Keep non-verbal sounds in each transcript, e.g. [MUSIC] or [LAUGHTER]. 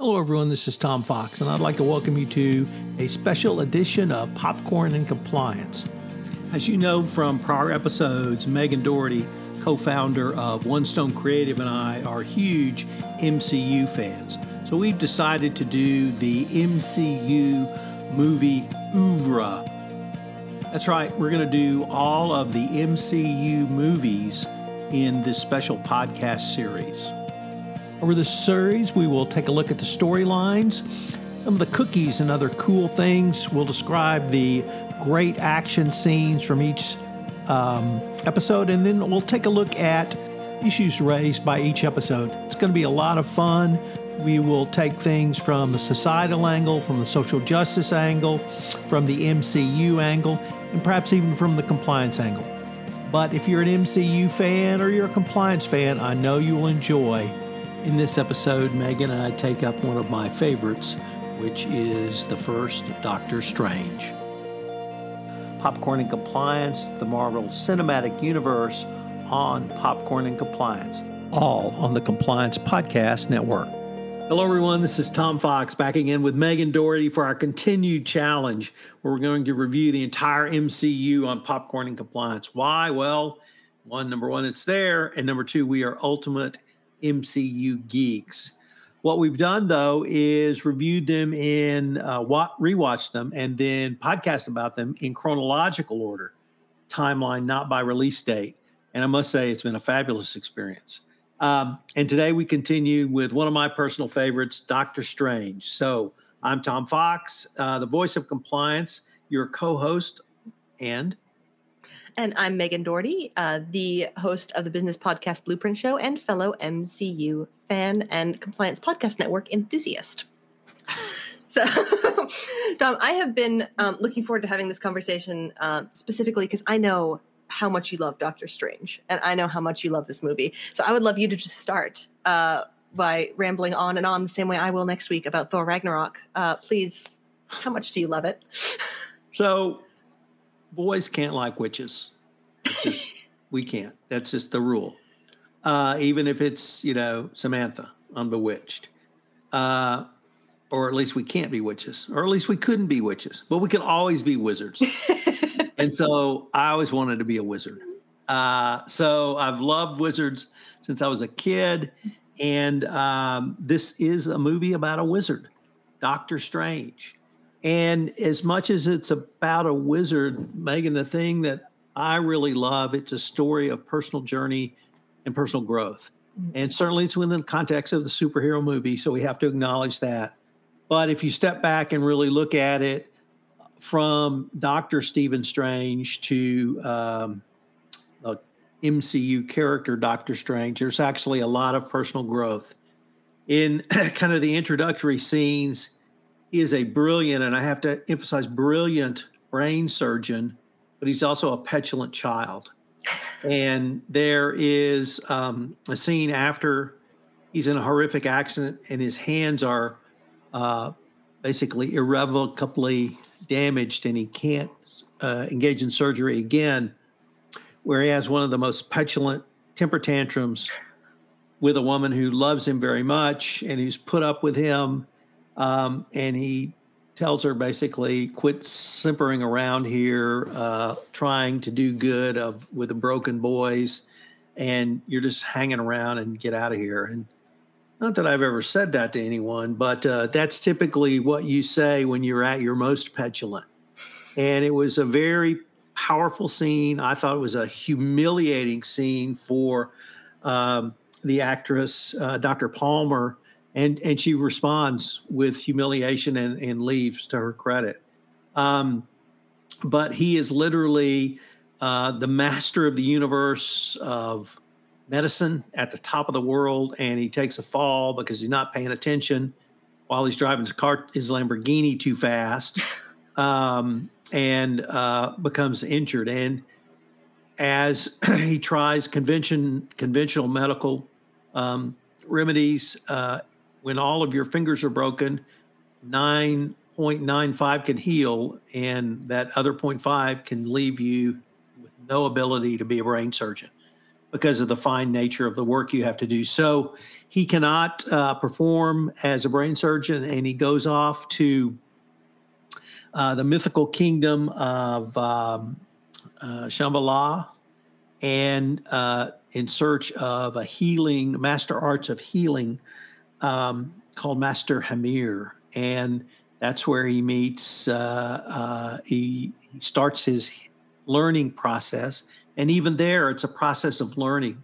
Hello, everyone. This is Tom Fox, and I'd like to welcome you to a special edition of Popcorn and Compliance. As you know from prior episodes, Megan Doherty, co founder of One Stone Creative, and I are huge MCU fans. So we've decided to do the MCU movie oeuvre. That's right, we're going to do all of the MCU movies in this special podcast series. Over this series, we will take a look at the storylines, some of the cookies and other cool things. We'll describe the great action scenes from each um, episode, and then we'll take a look at issues raised by each episode. It's going to be a lot of fun. We will take things from the societal angle, from the social justice angle, from the MCU angle, and perhaps even from the compliance angle. But if you're an MCU fan or you're a compliance fan, I know you will enjoy in this episode, Megan and I take up one of my favorites, which is the first Doctor Strange. Popcorn and Compliance, the Marvel Cinematic Universe on Popcorn and Compliance, all on the Compliance Podcast Network. Hello, everyone. This is Tom Fox back again with Megan Doherty for our continued challenge where we're going to review the entire MCU on Popcorn and Compliance. Why? Well, one, number one, it's there. And number two, we are ultimate MCU geeks. What we've done though is reviewed them in uh, rewatched them and then podcast about them in chronological order, timeline, not by release date. And I must say, it's been a fabulous experience. Um, and today we continue with one of my personal favorites, Doctor Strange. So I'm Tom Fox, uh, the voice of compliance, your co-host, and and I'm Megan Doherty, uh, the host of the business podcast Blueprint Show and fellow MCU fan and compliance podcast network enthusiast. [LAUGHS] So, [LAUGHS] Tom, I have been um, looking forward to having this conversation uh, specifically because I know how much you love Doctor Strange, and I know how much you love this movie. So, I would love you to just start uh, by rambling on and on the same way I will next week about Thor Ragnarok. Uh, please, how much do you love it? [LAUGHS] so, boys can't like witches. Just, [LAUGHS] we can't. That's just the rule. Uh, even if it's you know Samantha on Bewitched, uh, or at least we can't be witches, or at least we couldn't be witches, but we can always be wizards. [LAUGHS] and so I always wanted to be a wizard. Uh, so I've loved wizards since I was a kid, and um, this is a movie about a wizard, Doctor Strange. And as much as it's about a wizard, Megan, the thing that I really love, it's a story of personal journey and personal growth. Mm-hmm. And certainly it's within the context of the superhero movie, so we have to acknowledge that. But if you step back and really look at it from Doctor Stephen Strange to um, the MCU character Doctor Strange, there's actually a lot of personal growth. In [CLEARS THROAT] kind of the introductory scenes, is a brilliant, and I have to emphasize, brilliant brain surgeon, but he's also a petulant child. And there is um, a scene after he's in a horrific accident and his hands are uh, basically irrevocably damaged and he can't uh, engage in surgery again, where he has one of the most petulant temper tantrums with a woman who loves him very much and who's put up with him um, and he tells her basically, quit simpering around here, uh, trying to do good of with the broken boys, and you're just hanging around and get out of here. And not that I've ever said that to anyone, but uh, that's typically what you say when you're at your most petulant. And it was a very powerful scene. I thought it was a humiliating scene for um, the actress, uh, Dr. Palmer, and and she responds with humiliation and, and leaves to her credit. Um, but he is literally uh, the master of the universe of medicine at the top of the world, and he takes a fall because he's not paying attention while he's driving his car, his Lamborghini too fast, [LAUGHS] um, and uh, becomes injured. And as [CLEARS THROAT] he tries convention conventional medical um, remedies, uh, when all of your fingers are broken, 9.95 can heal, and that other 0.5 can leave you with no ability to be a brain surgeon because of the fine nature of the work you have to do. So he cannot uh, perform as a brain surgeon, and he goes off to uh, the mythical kingdom of um, uh, Shambhala and uh, in search of a healing master arts of healing um, called Master Hamir. And that's where he meets, uh, uh, he, he starts his learning process. And even there, it's a process of learning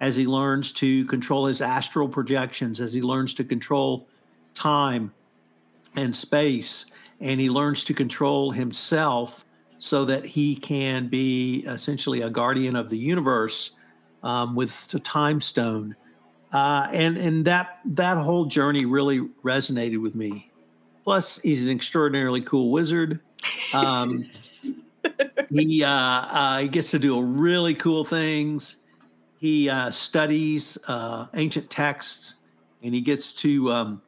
as he learns to control his astral projections, as he learns to control time and space, and he learns to control himself so that he can be essentially a guardian of the universe um, with the time stone. Uh, and and that that whole journey really resonated with me. Plus, he's an extraordinarily cool wizard. Um, [LAUGHS] he uh, uh, he gets to do really cool things. He uh, studies uh, ancient texts, and he gets to um,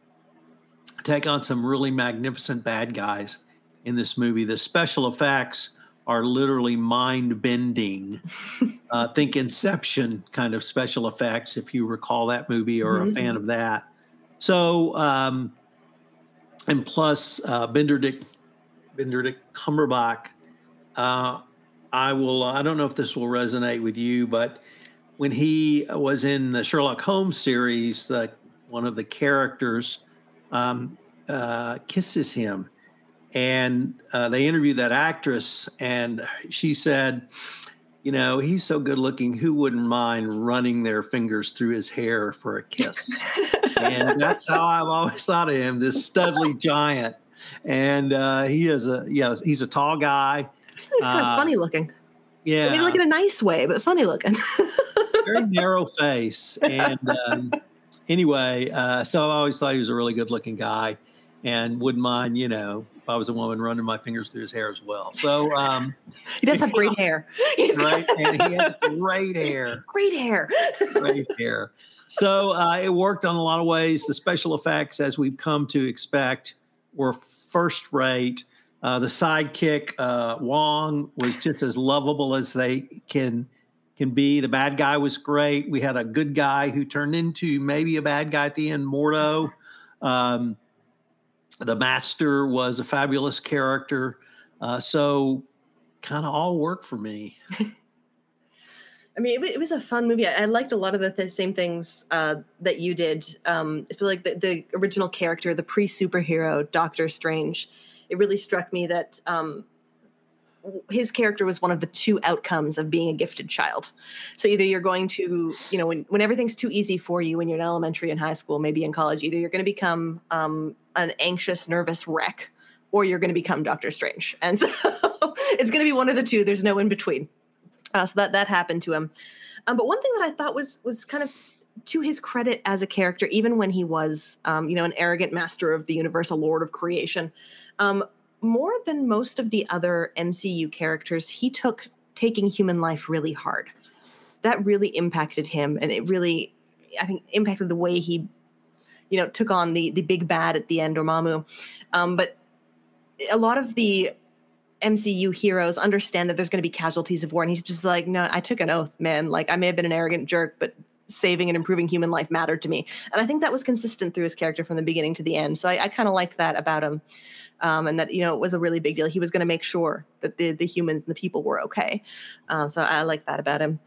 take on some really magnificent bad guys in this movie. The special effects are literally mind bending. [LAUGHS] uh, think Inception kind of special effects, if you recall that movie or mm-hmm. a fan of that. So, um, and plus uh, Benedict Benedict Cumberbatch. Uh, I will. I don't know if this will resonate with you, but when he was in the Sherlock Holmes series, the one of the characters um, uh, kisses him, and uh, they interviewed that actress, and she said, "You know, he's so good looking. Who wouldn't mind running their fingers through his hair for a kiss?" [LAUGHS] and that's how I've always thought of him, this studly giant. And uh, he is a yeah, he's a tall guy. He's kind of uh, funny looking. Yeah, I mean, like in a nice way, but funny looking. [LAUGHS] very narrow face, and um, anyway, uh, so I've always thought he was a really good looking guy, and wouldn't mind, you know, if I was a woman running my fingers through his hair as well. So um, [LAUGHS] he does have great [LAUGHS] hair, [LAUGHS] He's right? And he has great hair, great hair, great hair so uh, it worked on a lot of ways. The special effects, as we've come to expect, were first rate. Uh, the sidekick uh, Wong was just as lovable as they can can be. The bad guy was great. We had a good guy who turned into maybe a bad guy at the end, Mordo. Um, the master was a fabulous character. Uh, so kind of all worked for me. [LAUGHS] I mean, it, it, was a fun movie. I, I liked a lot of the th- same things uh, that you did. Um, it's like the, the, original character, the pre superhero Doctor Strange. It really struck me that um, his character was one of the two outcomes of being a gifted child. So either you're going to, you know, when, when everything's too easy for you when you're in elementary and high school, maybe in college, either you're going to become um, an anxious, nervous wreck, or you're going to become Doctor Strange. And so [LAUGHS] it's going to be one of the two. There's no in between. Uh, so that that happened to him. Um, but one thing that I thought was was kind of to his credit as a character, even when he was, um, you know, an arrogant master of the universe, a lord of creation, um, more than most of the other MCU characters, he took taking human life really hard. That really impacted him, and it really, I think, impacted the way he, you know, took on the the big bad at the end, Dormammu. Um, but a lot of the MCU heroes understand that there's going to be casualties of war. And he's just like, no, I took an oath, man. Like, I may have been an arrogant jerk, but saving and improving human life mattered to me. And I think that was consistent through his character from the beginning to the end. So I, I kind of like that about him. Um, and that, you know, it was a really big deal. He was going to make sure that the, the humans and the people were okay. Uh, so I like that about him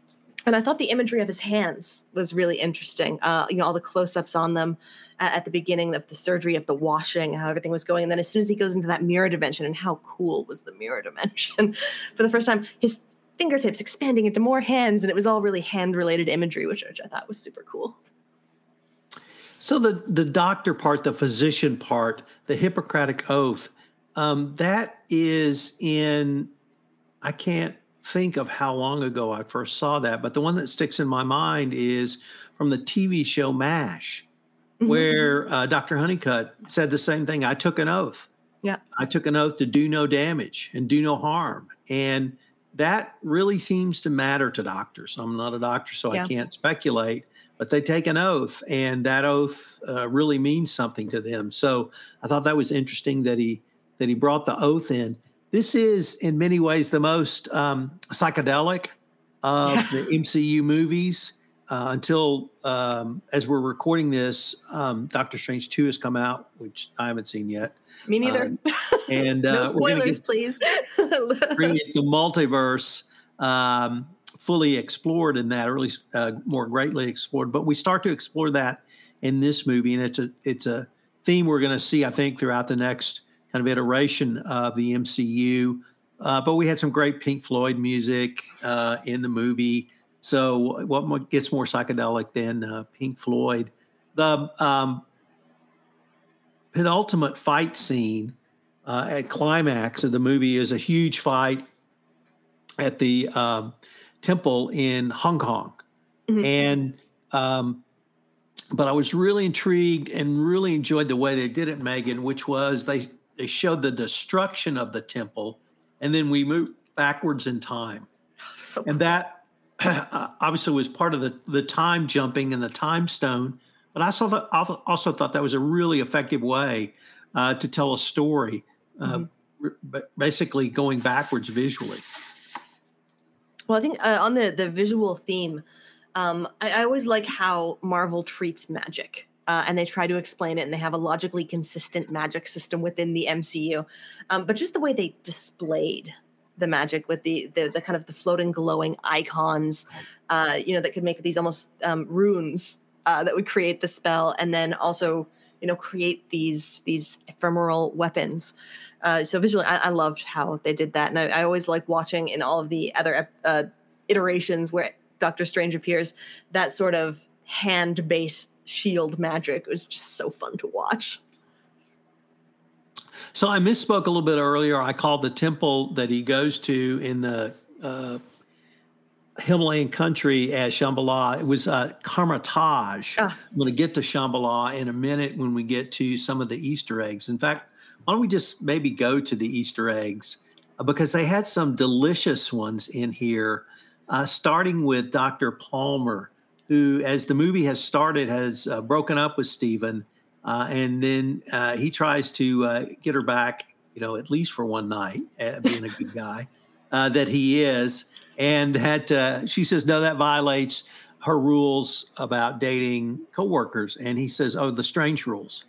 and I thought the imagery of his hands was really interesting. Uh, you know, all the close-ups on them at, at, the beginning of the surgery, of the washing, how everything was going, and then as soon as he goes into that mirror dimension, and how cool was the mirror dimension [LAUGHS] for the first time? His fingertips expanding into more hands, and it was all really hand-related imagery, which, which I thought was super cool. So the the doctor part, the physician part, the Hippocratic oath, um, that is in. I can't think of how long ago I first saw that, but the one that sticks in my mind is from the TV show MASH, Mhm. where uh, Dr. Hunnicutt said the same thing. I took an oath. Yeah. I took an oath to do no damage and do no harm. And that really seems to matter to doctors. I'm not a doctor, so Yeah. I can't speculate, but they take an oath, and that oath uh, really means something to them. So I thought that was interesting that he that he brought the oath in. This is, in many ways, the most um, psychedelic of the MCU movies. Uh, until um, as we're recording this, um, Doctor Strange Two has come out, which I haven't seen yet, Me neither. [LAUGHS] and no uh, we're spoilers, get please. [LAUGHS] bring it- the multiverse um, fully explored in that, or at least uh, more greatly explored. But we start to explore that in this movie, and it's a it's a theme we're going to see, I think, throughout the next kind of iteration of the MCU. Uh, but we had some great Pink Floyd music uh, in the movie. So what gets more psychedelic than uh, Pink Floyd? The um, penultimate fight scene uh, at climax of the movie is a huge fight at the um, temple in Hong Kong, Mhm. and um, but I was really intrigued and really enjoyed the way they did it, Megan, which was they they showed the destruction of the temple, and then we moved backwards in time, so and that [CLEARS THROAT] obviously was part of the the time jumping and the time stone. But I also thought, also- thought that was a really effective way uh, to tell a story, uh, Mhm. basically going backwards visually. Well, I think uh, on the the visual theme, um, I, I always like how Marvel treats magic, uh, and they try to explain it, and they have a logically consistent magic system within the MCU. Um, but just the way they displayed the magic with the the, the kind of the floating, glowing icons, uh, you know, that could make these almost um, runes uh, that would create the spell, and then also you know create these these ephemeral weapons. Uh, so visually, I, I loved how they did that, and I, I always like watching in all of the other uh, iterations where Doctor Strange appears. That sort of hand-based shield magic. It was just so fun to watch. So I misspoke a little bit earlier. I called the temple that he goes to in the uh, Himalayan country as Shambhala. It was uh, Kamar-Taj. Ah. I'm going to get to Shambhala in a minute when we get to some of the Easter eggs. In fact, why don't we just maybe go to the Easter eggs Uh, because they had some delicious ones in here, uh, starting with Dr. Palmer, who, as the movie has started, has uh, broken up with Stephen. Uh, and then uh, he tries to uh, get her back, you know, at least for one night, uh, being a good guy [LAUGHS] uh, that he is. And that she says, no, that violates her rules about dating coworkers. And he says, oh, the strange rules.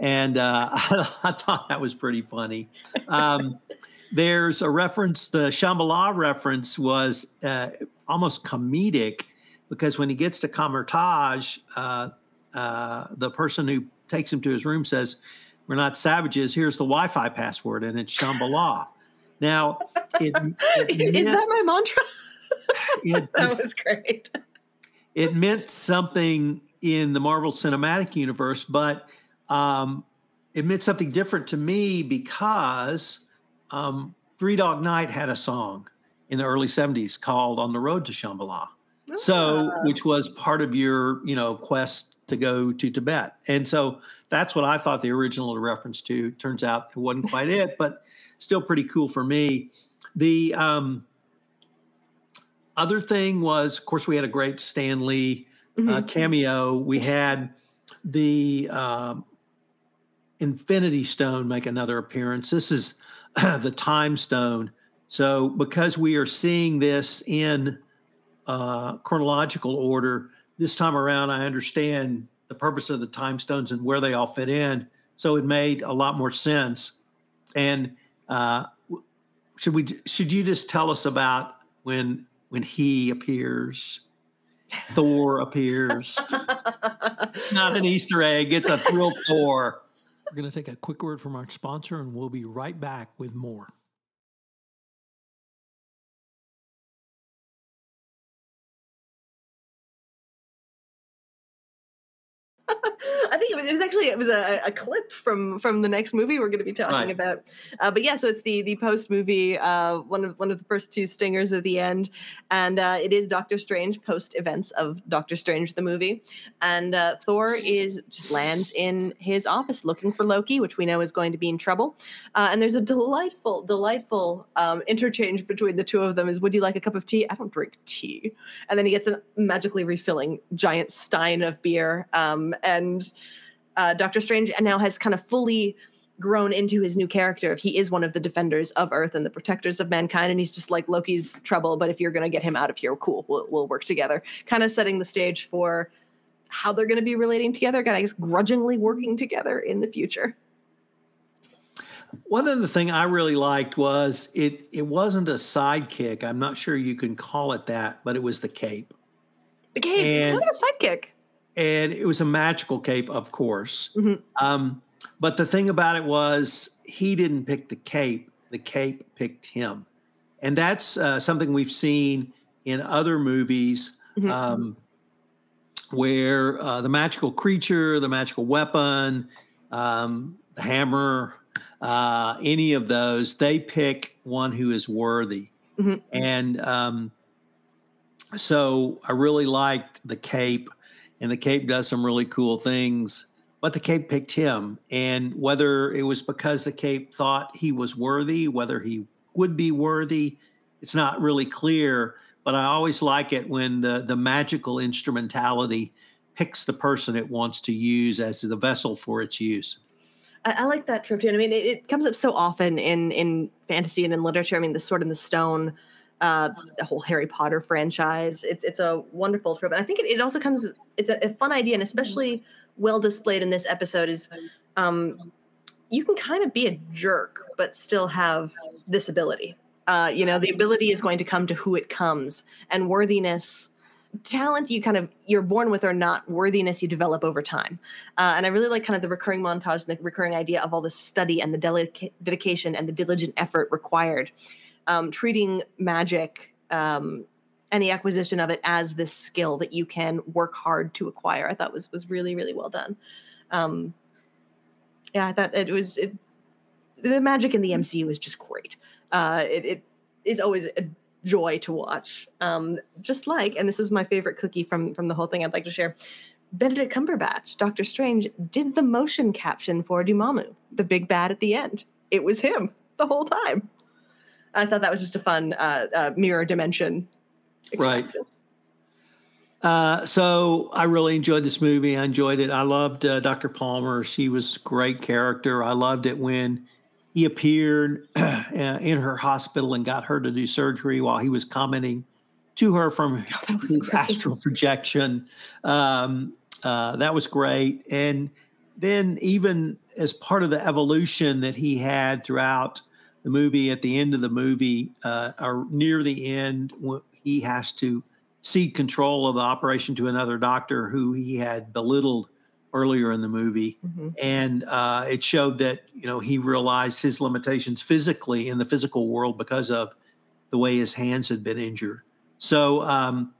And uh, [LAUGHS] I, thought that was pretty funny. Um, there's a reference, the Shambhala reference was almost comedic because when he gets to Kamar-Taj, uh, uh, the person who takes him to his room says, We're not savages. Here's the Wi Fi password, and it's Shambhala. Now, it, it [LAUGHS] Is meant- that my mantra? [LAUGHS] it, that was great. it meant something in the Marvel Cinematic Universe, but um, it meant something different to me because um, Three Dog Night had a song in the early 70s called On the Road to Shambhala. So, Ah. which was part of your, you know, quest to go to Tibet. And so that's what I thought the original reference to. Turns out it wasn't [LAUGHS] quite it, but still pretty cool for me. The um, other thing was, of course, we had a great Stan Lee uh, Mhm. cameo. We had the um, Infinity Stone make another appearance. This is [CLEARS THROAT] the Time Stone. So, because we are seeing this in uh, chronological order, this time around, I understand the purpose of the Time Stones and where they all fit in. So, it made a lot more sense. And uh, should we? Should you just tell us about when when he appears? Thor appears. It's not an Easter egg. It's a thrill Thor. We're going to take a quick word from our sponsor, and we'll be right back with more. [LAUGHS] I think it was, it was actually it was a, a, clip from from the next movie we're going to be talking right. about. Uh, but yeah, so it's the the post movie uh, one of one of the first two stingers at the end, and uh, it is Doctor Strange post events of Doctor Strange the movie, and uh, Thor is just lands in his office looking for Loki, which we know is going to be in trouble, uh, and there's a delightful delightful um, interchange between the two of them. Is would you like a cup of tea? I don't drink tea, and then he gets a magically refilling giant stein of beer, um, and uh, Doctor Strange and now has kind of fully grown into his new character. If he is one of the defenders of Earth and the protectors of mankind, and he's just like Loki's trouble, but if you're going to get him out of here, cool, we'll, we'll work together. Kind of setting the stage for how they're going to be relating together, guys, grudgingly working together in the future. One of the thing I really liked was it. It wasn't a sidekick. I'm not sure you can call it that, but it was the cape. The cape. And, it's kind of a sidekick and it was a magical cape, of course. Mm-hmm. Um, but the thing about it was he didn't pick the cape; the cape picked him, and that's uh, something we've seen in other movies. Mm-hmm. Um, where uh, the magical creature, the magical weapon, um, the hammer, uh, any of those, they pick one who is worthy. Mm-hmm. And um, so I really liked the cape and the Cape does some really cool things. But the Cape picked him, and whether it was because the Cape thought he was worthy, whether he would be worthy, it's not really clear. But I always like it when the the magical instrumentality picks the person it wants to use as the vessel for its use. I, I like that trope too. I mean, it, it, comes up so often in in fantasy and in literature. I mean, the Sword and the Stone uh, the whole Harry Potter franchise. It's it's a wonderful trope, and I think it, it also comes. It's a, a, fun idea, and especially well displayed in this episode is, um, you can kind of be a jerk but still have this ability. Uh, you know, the ability is going to come to who it comes, and worthiness. Talent you kind of you're born with or not worthiness you develop over time, uh, and I really like kind of the recurring montage and the recurring idea of all the study and the dedica- dedication and the diligent effort required um, treating magic um, and the acquisition of it as this skill that you can work hard to acquire. I thought was was really really well done. Um, yeah, I thought it was it, the magic in the MCU is just great. Uh, it, it is always a joy to watch. Um, just like, and this is my favorite cookie from from the whole thing. I'd like to share. Benedict Cumberbatch, Doctor Strange, did the motion capture for Dormammu, the big bad at the end. It was him the whole time. I thought that was just a fun uh, uh, mirror dimension. Right. Uh, so I really enjoyed this movie. I enjoyed it. I loved uh, Dr. Palmer. She was a great character. I loved it when he appeared [CLEARS THROAT] uh, in her hospital and got her to do surgery while he was commenting to her from [LAUGHS] his great. astral projection. Um, uh, that was great. And then even as part of the evolution that he had throughout the movie at the end of the movie uh, or near the end he has to cede control of the operation to another doctor who he had belittled earlier in the movie mm-hmm. and uh, it showed that you know he realized his limitations physically in the physical world because of the way his hands had been injured so um,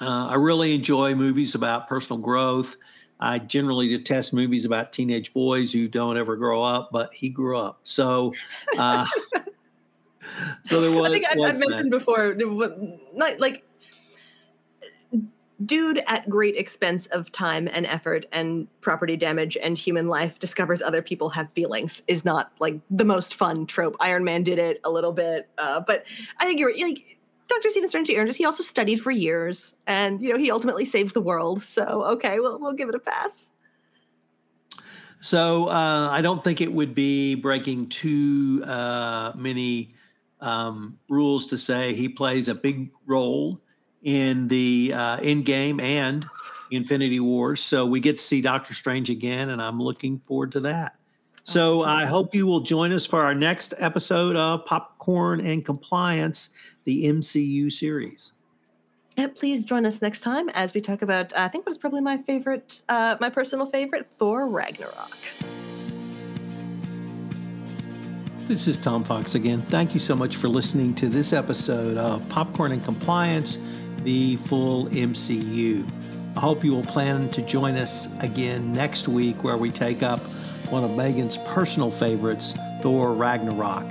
uh, i really enjoy movies about personal growth I generally detest movies about teenage boys who don't ever grow up, but he grew up. So, [LAUGHS] uh, so there was. I think I, have mentioned before, not like dude at great expense of time and effort and property damage and human life discovers other people have feelings is not like the most fun trope. Iron Man did it a little bit, uh, but I think you're like Dr. Stephen Strange earned. He also studied for years, and you know he ultimately saved the world. So okay, well we'll give it a pass. So uh, I don't think it would be breaking too uh, many um, rules to say he plays a big role in the uh, end game and Infinity Wars. So we get to see Doctor Strange again, and I'm looking forward to that. So I hope you will join us for our next episode of Popcorn and Compliance the MCU series. And please join us next time as we talk about, I think, what is probably my favorite, uh, my personal favorite, Thor Ragnarok. This is Tom Fox again. Thank you so much for listening to this episode of Popcorn and Compliance, the full MCU. I hope you will plan to join us again next week where we take up one of Megan's personal favorites, Thor Ragnarok.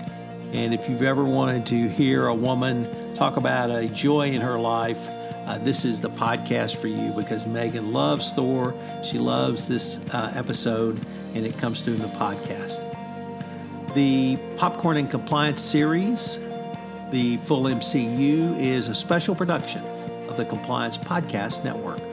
And if you've ever wanted to hear a woman talk about a joy in her life, uh, this is the podcast for you because Megan loves Thor. She loves this uh, episode, and it comes through in the podcast. The Popcorn and Compliance series, the full MCU, is a special production of the Compliance Podcast Network.